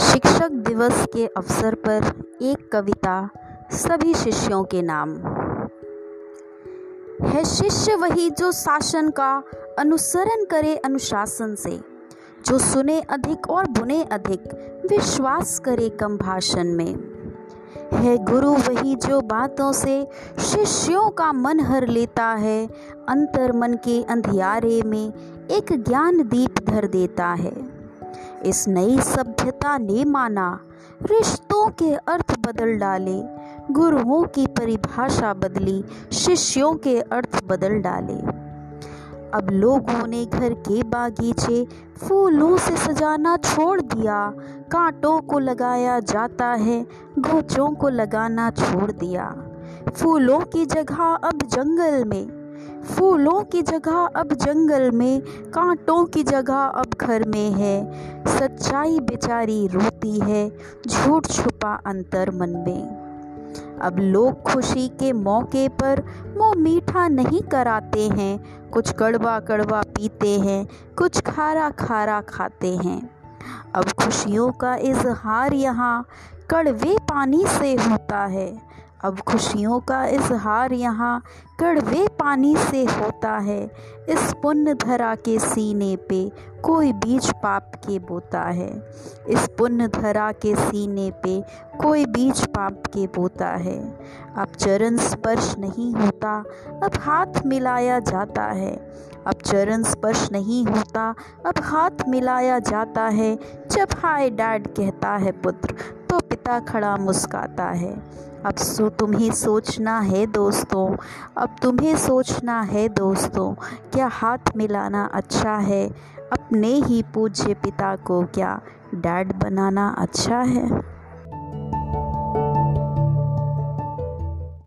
शिक्षक दिवस के अवसर पर एक कविता सभी शिष्यों के नाम। है शिष्य वही जो शासन का अनुसरण करे अनुशासन से, जो सुने अधिक और बुने अधिक, विश्वास करे कम भाषण में। है गुरु वही जो बातों से शिष्यों का मन हर लेता है, अंतर मन के अंधियारे में एक ज्ञान दीप धर देता है। इस नई सभ्यता ने माना। रिश्तों के अर्थ बदल डाले, गुरुओं की परिभाषा बदली, शिष्यों के अर्थ बदल डाले। अब लोगों ने घर के बागीचे फूलों से सजाना छोड़ दिया, कांटों को लगाया जाता है गोचों को लगाना छोड़ दिया। फूलों की जगह अब जंगल में फूलों की जगह अब जंगल में, कांटों की जगह अब घर में है। सच्चाई बेचारी रोती है, झूठ छुपा अंतर मन में। अब लोग खुशी के मौके पर मुँह मीठा नहीं कराते हैं। कुछ कड़वा कड़वा पीते हैं, कुछ खारा खारा खाते हैं। अब खुशियों का इजहार यहाँ कड़वे पानी से होता है। अब खुशियों का इजहार यहाँ कड़वे पानी से होता है। इस पुण्य धरा के सीने पे कोई बीज पाप के बोता है। इस पुण्य धरा के सीने पे कोई बीज पाप के बोता है। अब चरण स्पर्श नहीं होता, अब हाथ मिलाया जाता है। अब चरण स्पर्श नहीं होता, अब हाथ मिलाया जाता है। जब हाय डैड कहता है पुत्र पिता खड़ा मुस्काता है। अब सो तुम्हें सोचना है दोस्तों, अब तुम्हें सोचना है दोस्तों, क्या हाथ मिलाना अच्छा है? अपने ही पूज्य पिता को क्या डैड बनाना अच्छा है?